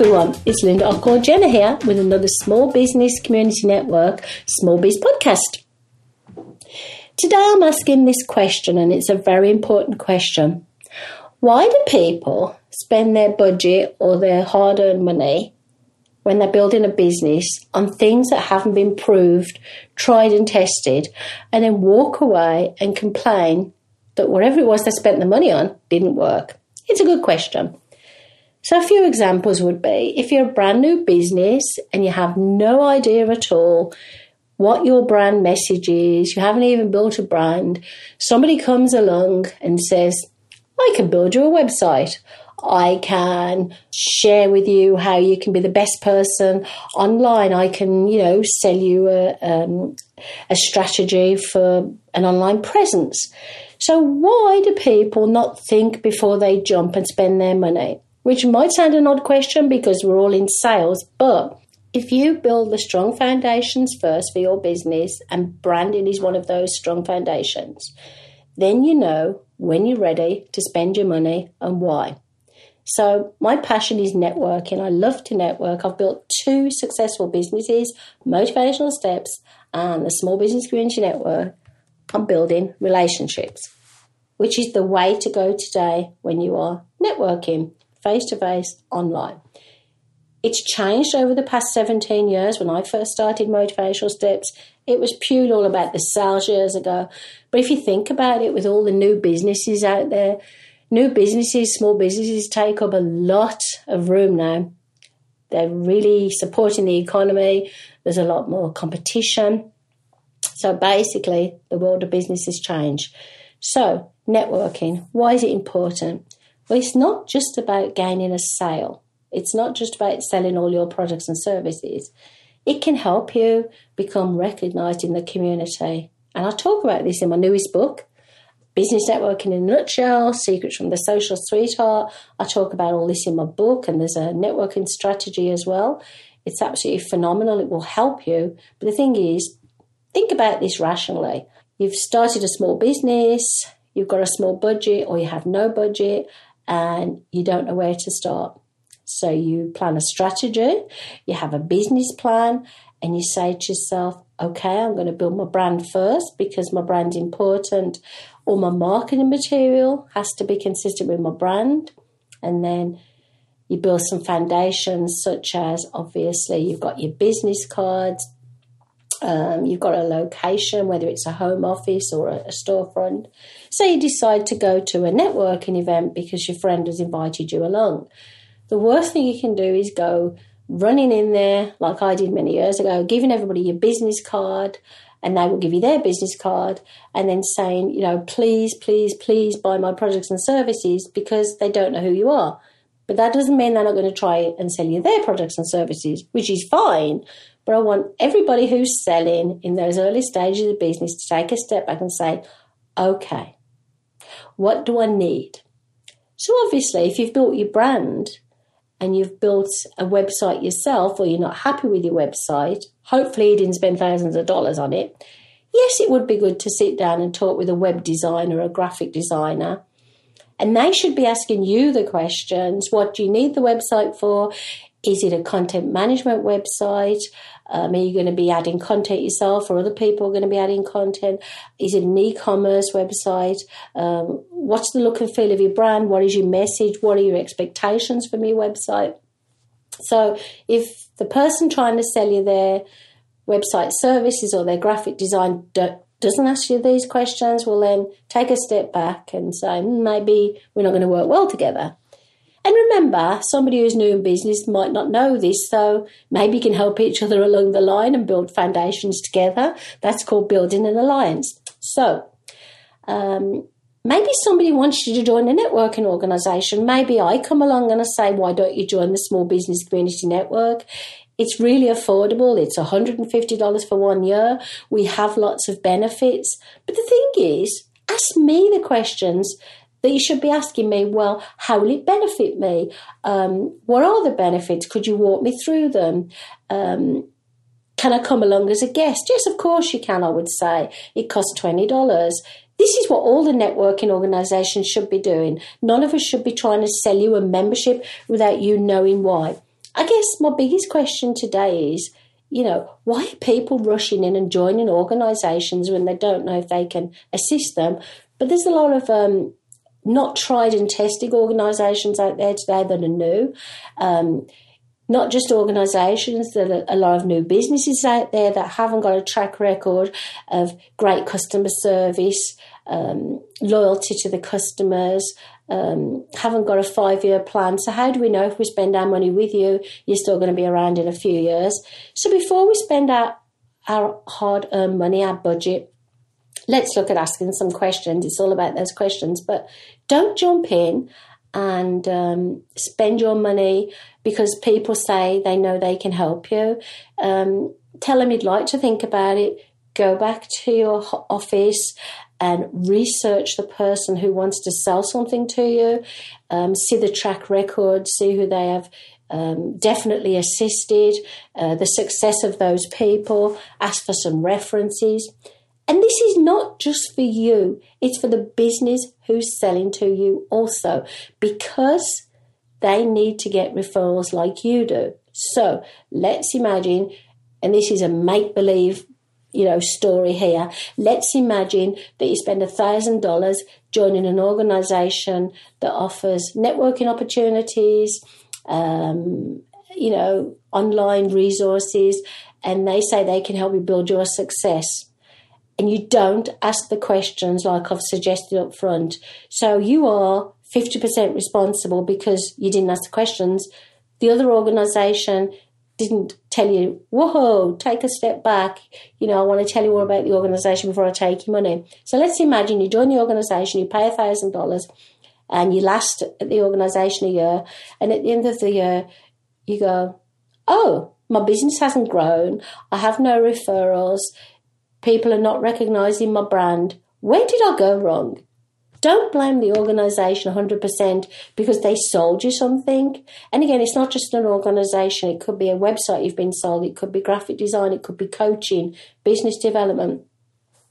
Everyone, it's Linda Ocor Jenner here with another Small Business Community Network Small Biz podcast. Today I'm asking this question, and it's a very important question. Why do people spend their budget or their hard earned money when they're building a business on things that haven't been proved, tried, and tested, and then walk away and complain that whatever it was they spent the money on didn't work? It's a good question. So, a few examples would be if you're a brand new business and you have no idea at all what your brand message is, you haven't even built a brand, somebody comes along and says, I can build you a website. I can share with you how you can be the best person online. I can, you know, sell you a, um, a strategy for an online presence. So, why do people not think before they jump and spend their money? Which might sound an odd question because we're all in sales, but if you build the strong foundations first for your business, and branding is one of those strong foundations, then you know when you're ready to spend your money and why. So, my passion is networking. I love to network. I've built two successful businesses Motivational Steps and the Small Business Community Network on building relationships, which is the way to go today when you are networking face to face, online. It's changed over the past 17 years. When I first started Motivational Steps, it was purely all about the sales years ago. But if you think about it, with all the new businesses out there, new businesses, small businesses take up a lot of room now. They're really supporting the economy. There's a lot more competition. So basically, the world of business has changed. So, networking, why is it important? Well, it's not just about gaining a sale. It's not just about selling all your products and services. It can help you become recognized in the community. And I talk about this in my newest book, Business Networking in a Nutshell Secrets from the Social Sweetheart. I talk about all this in my book, and there's a networking strategy as well. It's absolutely phenomenal. It will help you. But the thing is, think about this rationally. You've started a small business, you've got a small budget, or you have no budget, and you don't know where to start. So you plan a strategy, you have a business plan, and you say to yourself, okay, I'm going to build my brand first because my brand's important. All my marketing material has to be consistent with my brand. And then you build some foundations, such as obviously you've got your business cards, um, you've got a location, whether it's a home office or a, a storefront. Say you decide to go to a networking event because your friend has invited you along. The worst thing you can do is go running in there, like I did many years ago, giving everybody your business card, and they will give you their business card, and then saying, you know, please, please, please buy my products and services because they don't know who you are. But that doesn't mean they're not going to try and sell you their products and services, which is fine. But I want everybody who's selling in those early stages of business to take a step back and say, okay, what do I need? So obviously, if you've built your brand and you've built a website yourself or you're not happy with your website, hopefully you didn't spend thousands of dollars on it. Yes, it would be good to sit down and talk with a web designer, a graphic designer, and they should be asking you the questions what do you need the website for? Is it a content management website? Um, are you going to be adding content yourself or other people are going to be adding content? Is it an e commerce website? Um, what's the look and feel of your brand? What is your message? What are your expectations from your website? So, if the person trying to sell you their website services or their graphic design doesn't ask you these questions, will then take a step back and say, hmm, maybe we're not going to work well together. And remember, somebody who's new in business might not know this, so maybe you can help each other along the line and build foundations together. That's called building an alliance. So, um, maybe somebody wants you to join a networking organization. Maybe I come along and I say, why don't you join the Small Business Community Network? It's really affordable. It's $150 for one year. We have lots of benefits. But the thing is, ask me the questions that you should be asking me, well, how will it benefit me? Um, what are the benefits? Could you walk me through them? Um, can I come along as a guest? Yes, of course you can, I would say. It costs $20. This is what all the networking organisations should be doing. None of us should be trying to sell you a membership without you knowing why. I guess my biggest question today is, you know, why are people rushing in and joining organisations when they don't know if they can assist them? But there's a lot of um, not tried and tested organisations out there today that are new. Um, not just organisations, there are a lot of new businesses out there that haven't got a track record of great customer service, um, loyalty to the customers, um, haven't got a five year plan. So, how do we know if we spend our money with you, you're still going to be around in a few years? So, before we spend our, our hard earned money, our budget, let's look at asking some questions. It's all about those questions, but don't jump in and um, spend your money because people say they know they can help you. Um, tell them you'd like to think about it. Go back to your office and research the person who wants to sell something to you. Um, see the track record, see who they have um, definitely assisted, uh, the success of those people, ask for some references. And this is not just for you, it's for the business who's selling to you also, because they need to get referrals like you do. So let's imagine, and this is a make believe you know story here let's imagine that you spend a thousand dollars joining an organization that offers networking opportunities um, you know online resources and they say they can help you build your success and you don't ask the questions like I've suggested up front. So you are 50% responsible because you didn't ask the questions. The other organisation didn't tell you, whoa, take a step back. You know, I want to tell you all about the organisation before I take your money. So let's imagine you join the organisation, you pay $1,000 and you last at the organisation a year. And at the end of the year, you go, oh, my business hasn't grown. I have no referrals. People are not recognizing my brand. Where did I go wrong? Don't blame the organization 100% because they sold you something. And again, it's not just an organization. It could be a website you've been sold. It could be graphic design. It could be coaching, business development.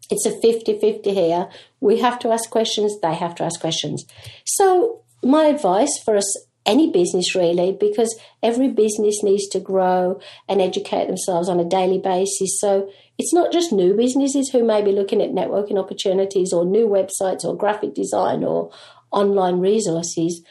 It's a 50 50 here. We have to ask questions. They have to ask questions. So my advice for us any business really, because every business needs to grow and educate themselves on a daily basis. So it's not just new businesses who may be looking at networking opportunities or new websites or graphic design or online resources.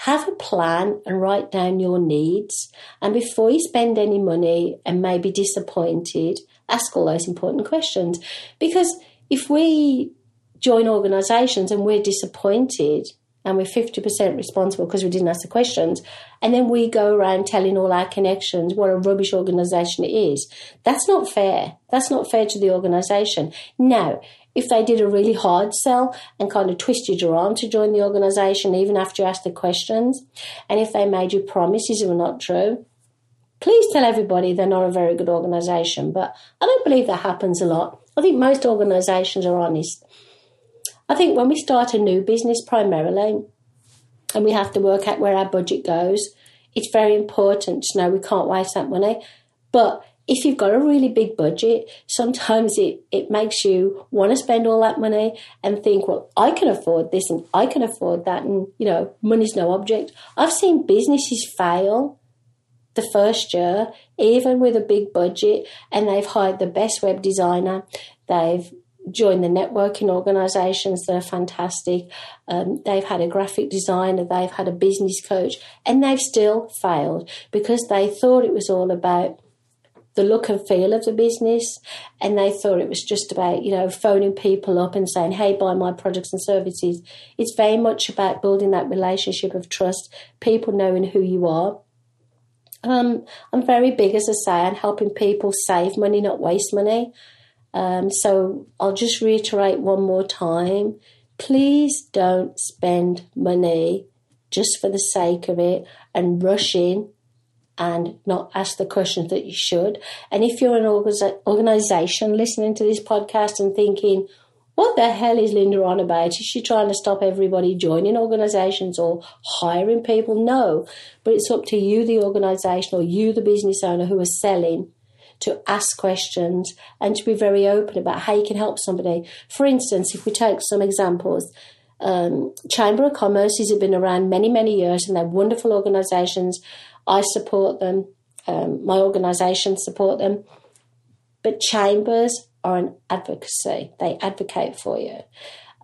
Have a plan and write down your needs. And before you spend any money and may be disappointed, ask all those important questions. Because if we join organisations and we're disappointed, and we're 50% responsible because we didn't ask the questions. And then we go around telling all our connections what a rubbish organisation it is. That's not fair. That's not fair to the organisation. Now, if they did a really hard sell and kind of twisted your arm to join the organisation even after you asked the questions, and if they made you promises that were not true, please tell everybody they're not a very good organisation. But I don't believe that happens a lot. I think most organisations are honest. I think when we start a new business primarily, and we have to work out where our budget goes, it's very important to know we can't waste that money. But if you've got a really big budget, sometimes it, it makes you want to spend all that money and think, well, I can afford this and I can afford that. And, you know, money's no object. I've seen businesses fail the first year, even with a big budget, and they've hired the best web designer. They've joined the networking organisations that are fantastic. Um, they've had a graphic designer, they've had a business coach, and they've still failed because they thought it was all about the look and feel of the business, and they thought it was just about you know phoning people up and saying, "Hey, buy my products and services." It's very much about building that relationship of trust, people knowing who you are. Um, I'm very big, as I say, on helping people save money, not waste money. Um, so I'll just reiterate one more time. Please don't spend money just for the sake of it and rush in and not ask the questions that you should. And if you're an organization listening to this podcast and thinking, what the hell is Linda on about? Is she trying to stop everybody joining organizations or hiring people? No, but it's up to you, the organization, or you, the business owner who is selling, to ask questions and to be very open about how you can help somebody. For instance, if we take some examples, um, Chamber of Commerce has been around many, many years and they're wonderful organisations. I support them. Um, my organisation support them. But chambers are an advocacy. They advocate for you.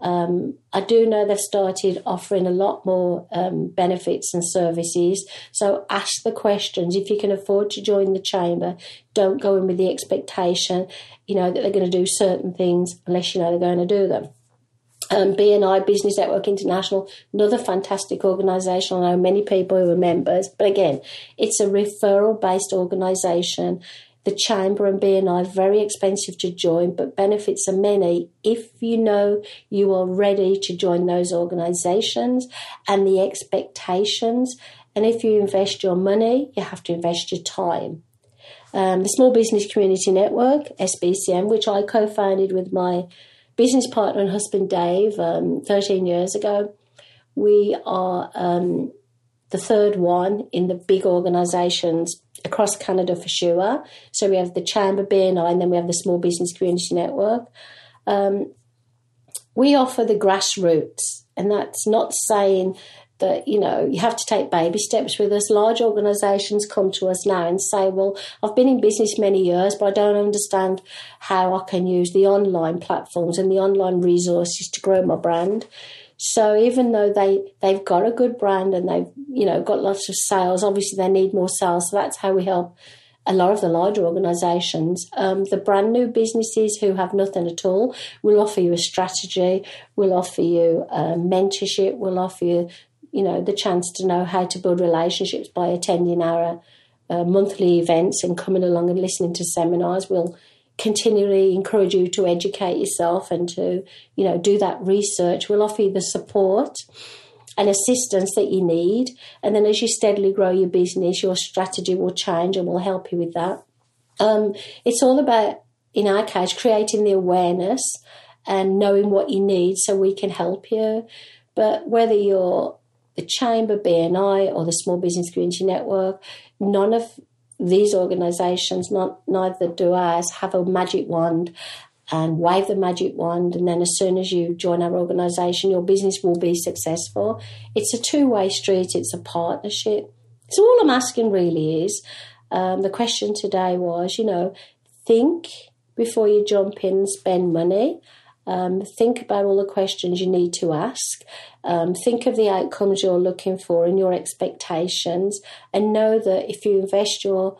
Um, I do know they've started offering a lot more um, benefits and services. So ask the questions. If you can afford to join the chamber, don't go in with the expectation, you know, that they're going to do certain things unless you know they're going to do them. Um, BNI Business Network International, another fantastic organisation. I know many people who are members, but again, it's a referral based organisation the chamber and BNI very expensive to join, but benefits are many if you know you are ready to join those organisations and the expectations. And if you invest your money, you have to invest your time. Um, the Small Business Community Network, SBCN, which I co founded with my business partner and husband Dave um, 13 years ago, we are um, the third one in the big organisations across Canada for sure. So we have the Chamber BNI and then we have the Small Business Community Network. Um, we offer the grassroots, and that's not saying that you know you have to take baby steps with us. Large organisations come to us now and say, "Well, I've been in business many years, but I don't understand how I can use the online platforms and the online resources to grow my brand." So even though they they've got a good brand and they've you know got lots of sales, obviously they need more sales. So that's how we help a lot of the larger organisations. Um, the brand new businesses who have nothing at all we'll offer you a strategy, We'll offer you a mentorship, We'll offer you you know the chance to know how to build relationships by attending our uh, monthly events and coming along and listening to seminars. We'll continually encourage you to educate yourself and to, you know, do that research. We'll offer you the support and assistance that you need. And then as you steadily grow your business, your strategy will change and we'll help you with that. Um, it's all about, in our case, creating the awareness and knowing what you need so we can help you. But whether you're the Chamber, BNI, or the Small Business Community Network, none of these organisations, not neither do ours, have a magic wand and wave the magic wand, and then as soon as you join our organisation, your business will be successful. It's a two way street. It's a partnership. So all I'm asking really is, um, the question today was, you know, think before you jump in and spend money. Um, think about all the questions you need to ask. Um, think of the outcomes you're looking for and your expectations, and know that if you invest your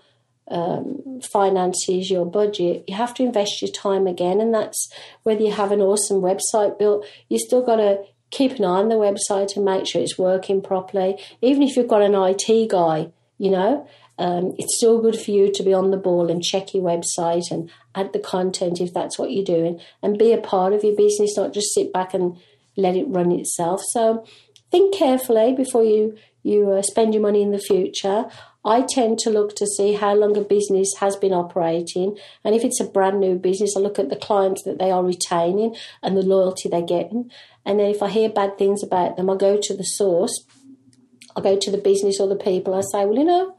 um, finances, your budget, you have to invest your time again. And that's whether you have an awesome website built, you still got to keep an eye on the website and make sure it's working properly. Even if you've got an IT guy, you know, um, it's still good for you to be on the ball and check your website and add the content if that's what you're doing and be a part of your business, not just sit back and let it run itself. So think carefully before you you uh, spend your money in the future. I tend to look to see how long a business has been operating, and if it's a brand new business, I look at the clients that they are retaining and the loyalty they're getting. And then if I hear bad things about them, I go to the source. I go to the business or the people. I say, well, you know,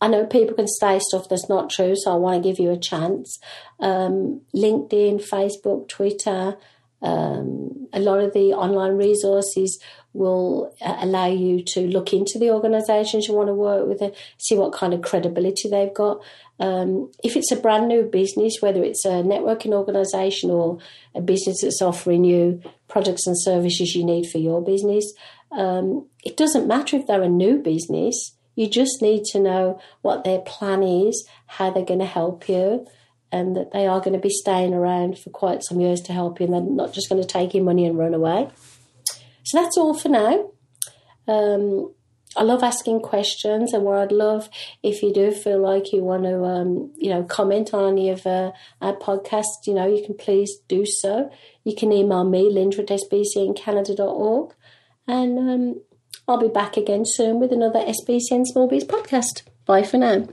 I know people can say stuff that's not true, so I want to give you a chance. Um, LinkedIn, Facebook, Twitter, um, a lot of the online resources will uh, allow you to look into the organisations you want to work with, and see what kind of credibility they've got. Um, if it's a brand new business, whether it's a networking organisation or a business that's offering you products and services you need for your business, um, it doesn't matter if they're a new business You just need to know what their plan is, how they're going to help you, and that they are going to be staying around for quite some years to help you and they're not just going to take your money and run away. So that's all for now. Um, I love asking questions, and what I'd love if you do feel like you want to, um, you know, comment on any of uh, our podcasts, you know, you can please do so. You can email me, Linda at sbcncanada.org, and um, I'll be back again soon with another SBCN Small Biz podcast. Bye for now.